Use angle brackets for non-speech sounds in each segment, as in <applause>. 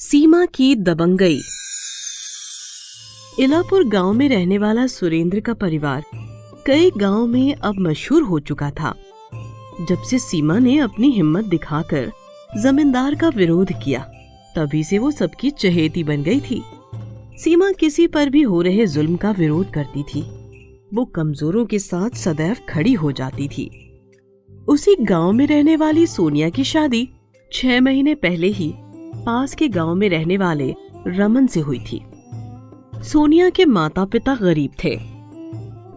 सीमा की दबंगई। इलापुर गाँव में रहने वाला सुरेंद्र का परिवार कई गाँव में अब मशहूर हो चुका था, जब से सीमा ने अपनी हिम्मत दिखाकर जमींदार का विरोध किया, तभी से वो सबकी चहेती बन गई थी। सीमा किसी पर भी हो रहे जुल्म का विरोध करती थी। वो कमजोरों के साथ सदैव खड़ी हो जाती थी। उसी गाँव में रहने वाली सोनिया की शादी छह महीने पहले ही पास के गाँव में रहने वाले रमन से हुई थी। सोनिया के माता पिता गरीब थे।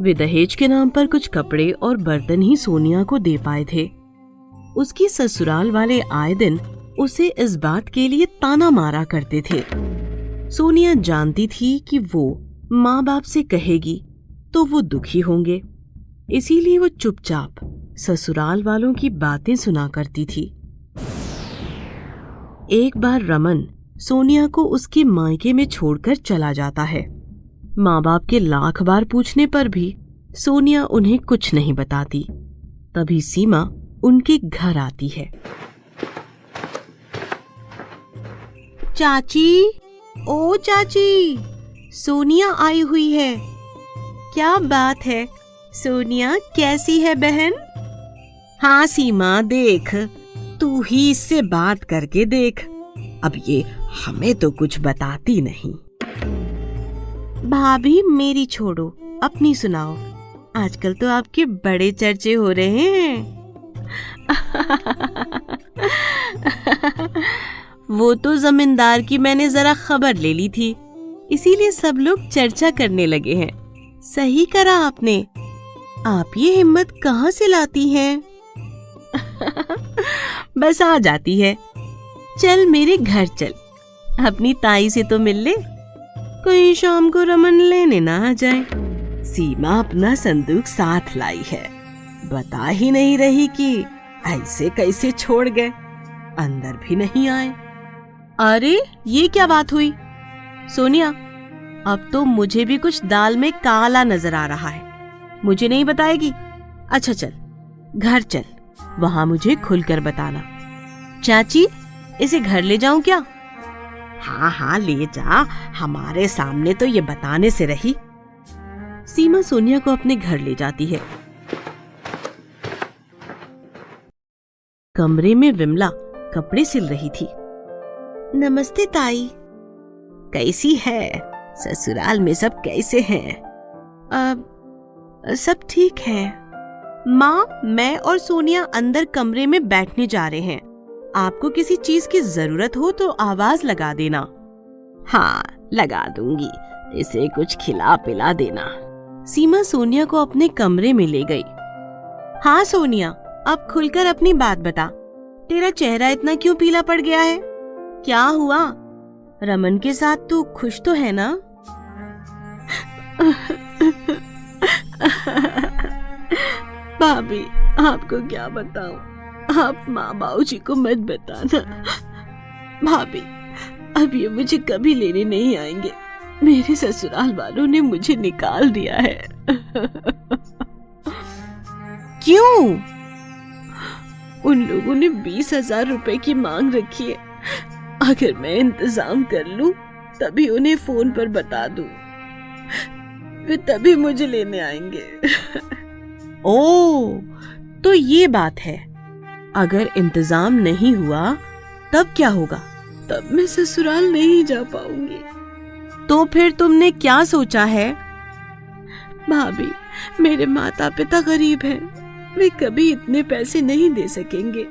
वे दहेज के नाम पर कुछ कपड़े और बर्तन ही सोनिया को दे पाए थे। उसकी ससुराल वाले आए दिन उसे इस बात के लिए ताना मारा करते थे। सोनिया जानती थी कि वो माँ बाप से कहेगी तो वो दुखी होंगे। इसीलिए वो चुपचाप ससुराल वालों की बातें सुना करती थी। एक बार रमन सोनिया को उसके मायके में छोड़कर चला जाता है। माँ बाप के लाख बार पूछने पर भी सोनिया उन्हें कुछ नहीं बताती। तभी सीमा उनके घर आती है। चाची ओ चाची सोनिया आई हुई है। क्या बात है सोनिया कैसी है बहन? हाँ सीमा देख। तू ही इससे बात करके देख। अब ये हमें तो कुछ बताती नहीं। भाभी, मेरी छोड़ो। अपनी सुनाओ। आजकल तो आपके बड़े चर्चे हो रहे हैं। <laughs> वो तो जमींदार की मैंने जरा खबर ले ली थी। इसीलिए सब लोग चर्चा करने लगे हैं। सही करा आपने। आप ये हिम्मत कहाँ से लाती हैं? <laughs> बस आ जाती है। चल मेरे घर चल। अपनी ताई से तो मिल ले। कोई शाम को रमन लेने ना आ जाए। सीमा अपना संदूक साथ लाई है। बता ही नहीं रही कि ऐसे कैसे छोड़ गए। अंदर भी नहीं आए। अरे, ये क्या बात हुई? सोनिया, अब तो मुझे भी कुछ दाल में काला नज़र आ रहा है। मुझे नहीं बताएगी? अच्छा चल, घर चल। वहाँ मुझे खुलकर बताना। चाची, इसे घर ले जाऊँ क्या? हाँ हाँ ले जा। हमारे सामने तो ये बताने से रही। सीमा सोनिया को अपने घर ले जाती है। कमरे में विमला कपड़े सिल रही थी। नमस्ते ताई। कैसी है? ससुराल में सब कैसे हैं? अब सब ठीक है। माँ, मैं और सोनिया अंदर कमरे में बैठने जा रहे हैं। आपको किसी चीज़ की ज़रूरत हो तो आवाज़ लगा देना। हाँ लगा दूँगी। इसे कुछ खिला पिला देना। सीमा सोनिया को अपने कमरे में ले गई। हाँ सोनिया, अब खुलकर अपनी बात बता। तेरा चेहरा इतना क्यों पीला पड़ गया है? क्या हुआ? रमन के साथ तू खुश तो है ना? <laughs> भाभी, आपको क्या बताऊँ? आप माँ बाबू जी को मत बताना। भाभी, अब ये मुझे कभी लेने नहीं आएँगे। मेरे ससुराल वालों ने मुझे निकाल दिया है। क्यों? उन लोगों ने बीस हज़ार रुपए की मांग रखी है। अगर मैं इंतज़ाम कर लूँ, तभी उन्हें फ़ोन पर बता दूँ। वे तभी मुझे लेने आएँगे। ओ तो ये बात है। अगर इंतज़ाम नहीं हुआ तब क्या होगा? तब मैं ससुराल नहीं जा पाऊँगी। तो फिर तुमने क्या सोचा है? भाभी मेरे माता पिता गरीब हैं। वे कभी इतने पैसे नहीं दे सकेंगे।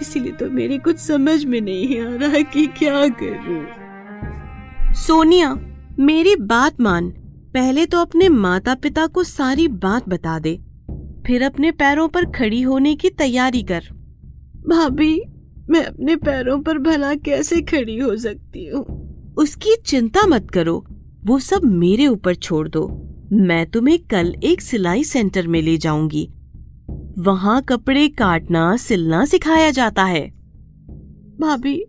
इसीलिए तो मेरी कुछ समझ में नहीं आ रहा कि क्या करूँ। सोनिया मेरी बात मान। पहले तो अपने माता पिता को सारी बात बता दे। फिर अपने पैरों पर खड़ी होने की तैयारी कर। भाभी मैं अपने पैरों पर भला कैसे खड़ी हो सकती हूँ? उसकी चिंता मत करो वो सब मेरे ऊपर छोड़ दो। मैं तुम्हें कल एक सिलाई सेंटर में ले जाऊँगी। वहाँ कपड़े काटना सिलना सिखाया जाता है। भाभी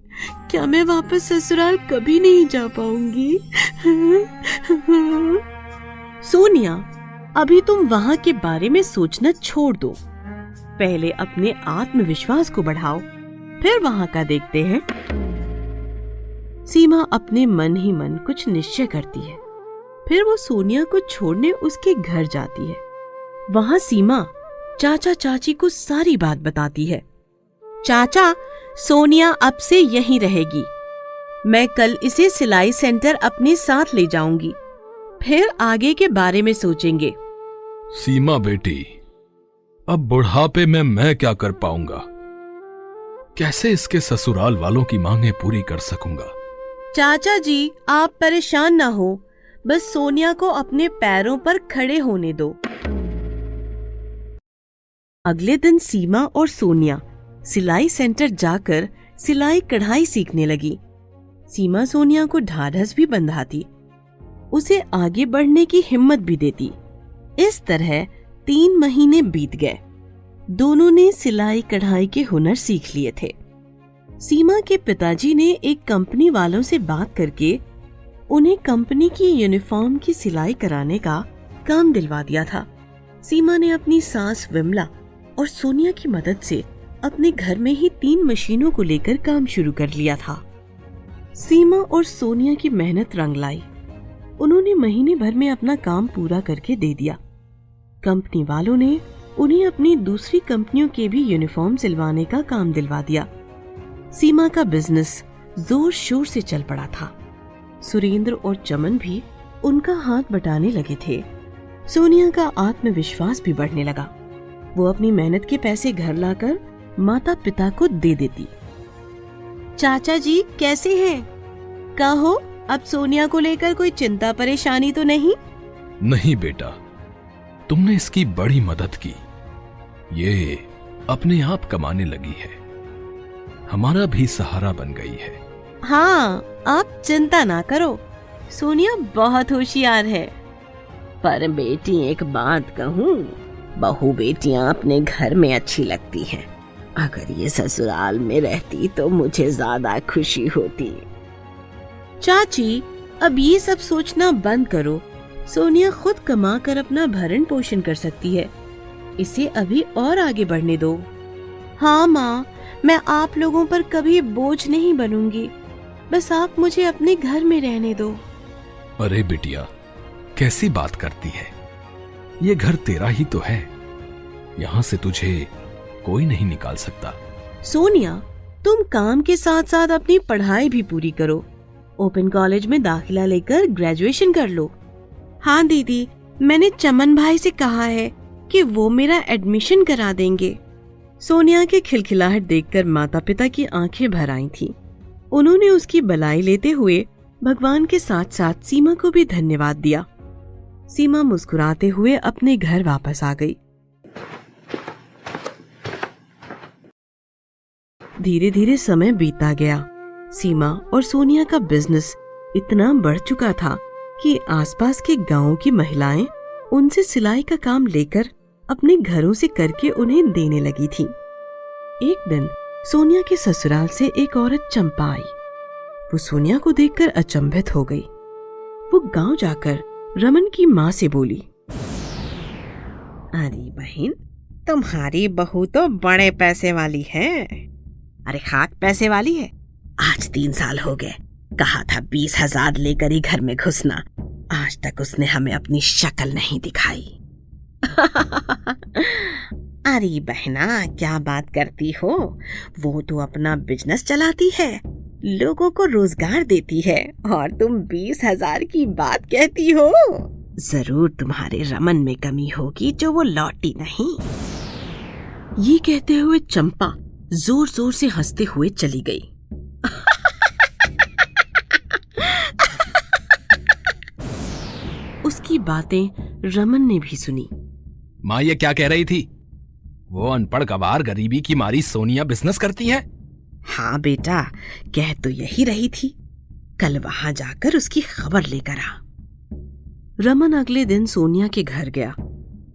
क्या मैं वापस ससुराल कभी नहीं जा पाऊँगी? सोनिया अभी तुम वहाँ के बारे में सोचना छोड़ दो। पहले अपने आत्मविश्वास को बढ़ाओ, फिर वहाँ का देखते हैं। सीमा अपने मन ही मन कुछ निश्चय करती है। फिर वो सोनिया को छोड़ने उसके घर जाती है। वहाँ सीमा चाचा चाची को सारी बात बताती है। चाचा, सोनिया अब से यहीं रहेगी। मैं कल इसे सिलाई सेंटर अपने साथ ले जाऊँगी। फिर आगे के बारे में सोचेंगे। सीमा बेटी, अब बुढ़ापे में मैं क्या कर पाऊँगा? कैसे इसके ससुराल वालों की मांगे पूरी कर सकूँगा? चाचा जी, आप परेशान ना हो। बस सोनिया को अपने पैरों पर खड़े होने दो। अगले दिन सीमा और सोनिया सिलाई सेंटर जाकर सिलाई कढ़ाई सीखने लगी। सीमा सोनिया को ढाढ़स भी बंधाती। उसे आगे बढ़ने की हिम्मत भी देती। इस तरह तीन महीने बीत गए। दोनों ने सिलाई कढ़ाई के हुनर सीख लिए थे। सीमा के पिताजी ने एक कंपनी वालों से बात करके उन्हें कंपनी की यूनिफॉर्म की सिलाई कराने का काम दिलवा दिया था। सीमा ने अपनी सास विमला और सोनिया की मदद से अपने घर में ही तीन मशीनों को लेकर काम शुरू कर लिया था। सीमा और सोनिया की मेहनत रंग लाई। उन्होंने महीने भर में अपना काम पूरा करके दे दिया। कंपनी वालों ने उन्हें अपनी दूसरी कंपनियों के भी यूनिफॉर्म सिलवाने का काम दिलवा दिया। सीमा का बिज़नेस ज़ोर शोर से चल पड़ा था। सुरेंद्र और चमन भी उनका हाथ बटाने लगे थे। सोनिया का आत्मविश्वास भी बढ़ने लगा। वो अपनी मेहनत के पैसे घर लाकर माता पिता को दे देती। चाचा जी, कैसे हैं? कहो अब सोनिया को लेकर कोई चिंता परेशानी तो नहीं? नहीं बेटा तुमने इसकी बड़ी मदद की। ये अपने आप कमाने लगी है। हमारा भी सहारा बन गई है। हाँ आप चिंता ना करो। सोनिया बहुत होशियार है। पर बेटी एक बात कहूँ बहू बेटियाँ अपने घर में अच्छी लगती हैं। अगर ये ससुराल में रहती तो मुझे ज़्यादा खुशी होती। चाची अब ये सब सोचना बंद करो। सोनिया खुद कमा कर अपना भरण पोषण कर सकती है। इसे अभी और आगे बढ़ने दो। हाँ माँ मैं आप लोगों पर कभी बोझ नहीं बनूँगी। बस आप मुझे अपने घर में रहने दो। अरे बिटिया कैसी बात करती है? ये घर तेरा ही तो है। यहाँ से तुझे कोई नहीं निकाल सकता। सोनिया तुम काम के साथ साथ अपनी पढ़ाई भी पूरी करो। ओपन कॉलेज में दाखिला लेकर ग्रेजुएशन कर लो। हाँ दीदी, मैंने चमन भाई से कहा है कि वो मेरा एडमिशन करा देंगे। सोनिया के खिलखिलाहट देखकर माता पिता की आँखें भर आई थी। उन्होंने उसकी बलाई लेते हुए भगवान के साथ साथ सीमा को भी धन्यवाद दिया। सीमा मुस्कुराते हुए अपने घर वापस आ गई। धीरे धीरे समय बीता गया। सीमा और सोनिया का बिज़नेस इतना बढ़ चुका था कि आसपास के गाँवों की महिलाएँ उनसे सिलाई का काम लेकर अपने घरों से करके उन्हें देने लगी थी। एक दिन सोनिया के ससुराल से एक औरत चंपा आई। वो सोनिया को देखकर अचंभित हो गई। वो गाँव जाकर रमन की माँ से बोली, अरे बहन, तुम्हारी बहू तो बड़े पैसे वाली है। अरे खाक पैसे वाली है। आज तीन साल हो गए। कहा था बीस हज़ार लेकर ही घर में घुसना। आज तक उसने हमें अपनी शक्ल नहीं दिखाई। <laughs> अरे बहना, क्या बात करती हो? वो तो अपना बिज़नेस चलाती है, लोगों को रोज़गार देती है, और तुम बीस हज़ार की बात कहती हो। ज़रूर तुम्हारे रमन में कमी होगी जो वो लौटी नहीं। ये कहते हुए चंपा ज़ोर ज़ोर से हँसते हुए चली गई। बातें रमन ने भी सुनी। माँ ये क्या कह रही थी? वो अनपढ़ गवार गरीबी की मारी सोनिया बिज़नेस करती है। हाँ बेटा कह तो यही रही थी। कल वहाँ जाकर उसकी खबर लेकर आ। रमन अगले दिन सोनिया के घर गया।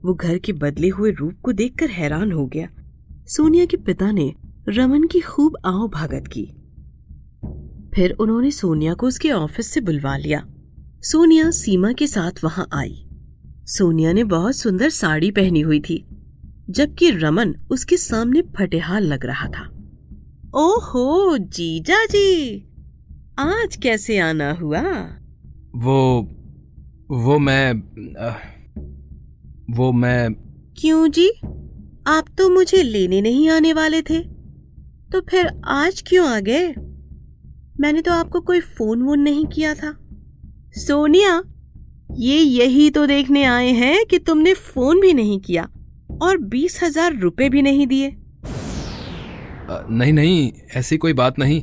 वो घर के बदले हुए रूप को देखकर हैरान हो गया। सोनिया के पिता ने रमन की खूब आओ भगत की। फिर उन्होंने सोनिया को उसके ऑफ़िस से बुलवा लिया। सोनिया सीमा के साथ वहाँ आई। सोनिया ने बहुत सुंदर साड़ी पहनी हुई थी जबकि रमन उसके सामने फटेहाल लग रहा था। ओहो जीजा जी आज कैसे आना हुआ? वो वो मैं वो मैं क्यों जी? आप तो मुझे लेने नहीं आने वाले थे। तो फिर आज क्यों आ गए? मैंने तो आपको कोई फ़ोन वोन नहीं किया था। सोनिया ये यही तो देखने आए हैं कि तुमने फ़ोन भी नहीं किया और बीस हज़ार रुपए भी नहीं दिए। नहीं नहीं ऐसी कोई बात नहीं।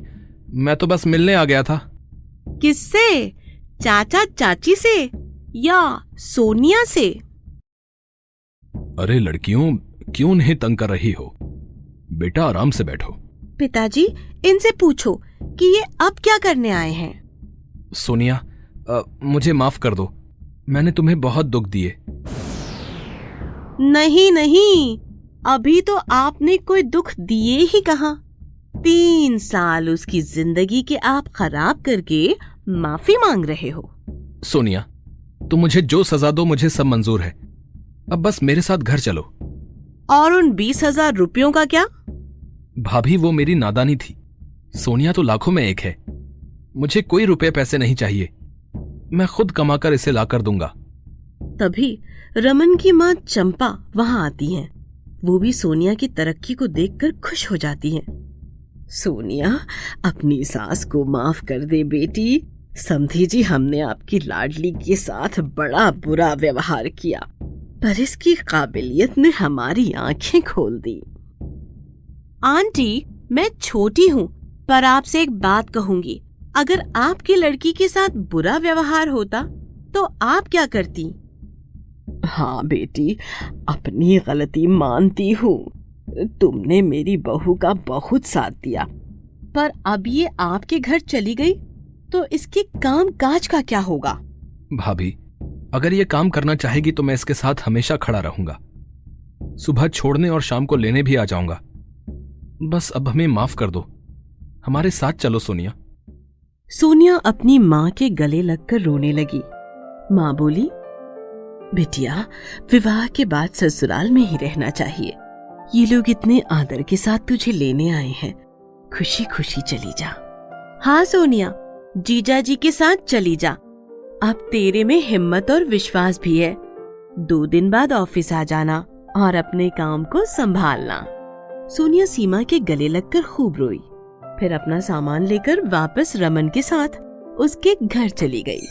मैं तो बस मिलने आ गया था। किससे? चाचा चाची से या सोनिया से? अरे लड़कियों क्यों नहीं तंग कर रही हो? बेटा आराम से बैठो। पिताजी इनसे पूछो कि ये अब क्या करने आए हैं? सोनिया अ, मुझे माफ़ कर दो। मैंने तुम्हें बहुत दुख दिए। नहीं नहीं। अभी तो आपने कोई दुख दिए ही कहा? तीन साल उसकी ज़िंदगी के आप खराब करके माफ़ी मांग रहे हो। सोनिया तुम मुझे जो सजा दो मुझे सब मंजूर है। अब बस मेरे साथ घर चलो। और उन बीस हज़ार रुपयों का क्या? भाभी वो मेरी नादानी थी। सोनिया तो लाखों में एक है। मुझे कोई रुपए पैसे नहीं चाहिए। मैं खुद कमाकर इसे लाकर दूँगा तभी रमन की माँ चंपा वहाँ आती हैं। वो भी सोनिया की तरक्की को देखकर खुश हो जाती हैं। सोनिया, अपनी सास को माफ़ कर दे बेटी समझी जी, हमने आपकी लाडली के साथ बड़ा बुरा व्यवहार किया, पर इसकी काबिलियत ने हमारी आँखें खोल दी आंटी, मैं छोटी हूँ, पर आपसे एक बात कहूँगी अगर आपकी लड़की के साथ बुरा व्यवहार होता तो आप क्या करती? हाँ बेटी अपनी गलती मानती हूँ। तुमने मेरी बहू का बहुत साथ दिया। पर अब ये आपके घर चली गई तो इसके काम काज का क्या होगा? भाभी अगर ये काम करना चाहेगी तो मैं इसके साथ हमेशा खड़ा रहूँगा। सुबह छोड़ने और शाम को लेने भी आ जाऊँगा। बस अब हमें माफ़ कर दो। हमारे साथ चलो सोनिया। सोनिया अपनी माँ के गले लगकर रोने लगी। माँ बोली, बिटिया, विवाह के बाद ससुराल में ही रहना चाहिए। ये लोग इतने आदर के साथ तुझे लेने आए हैं। खुशी खुशी चली जा। हाँ सोनिया, जीजा जी के साथ चली जा। अब तेरे में हिम्मत और विश्वास भी है। दो दिन बाद ऑफ़िस आ जाना और अपने काम को संभालना। सोनिया सीमा के गले लगकर खूब रोई। फिर अपना सामान लेकर वापस रमन के साथ उसके घर चली गई।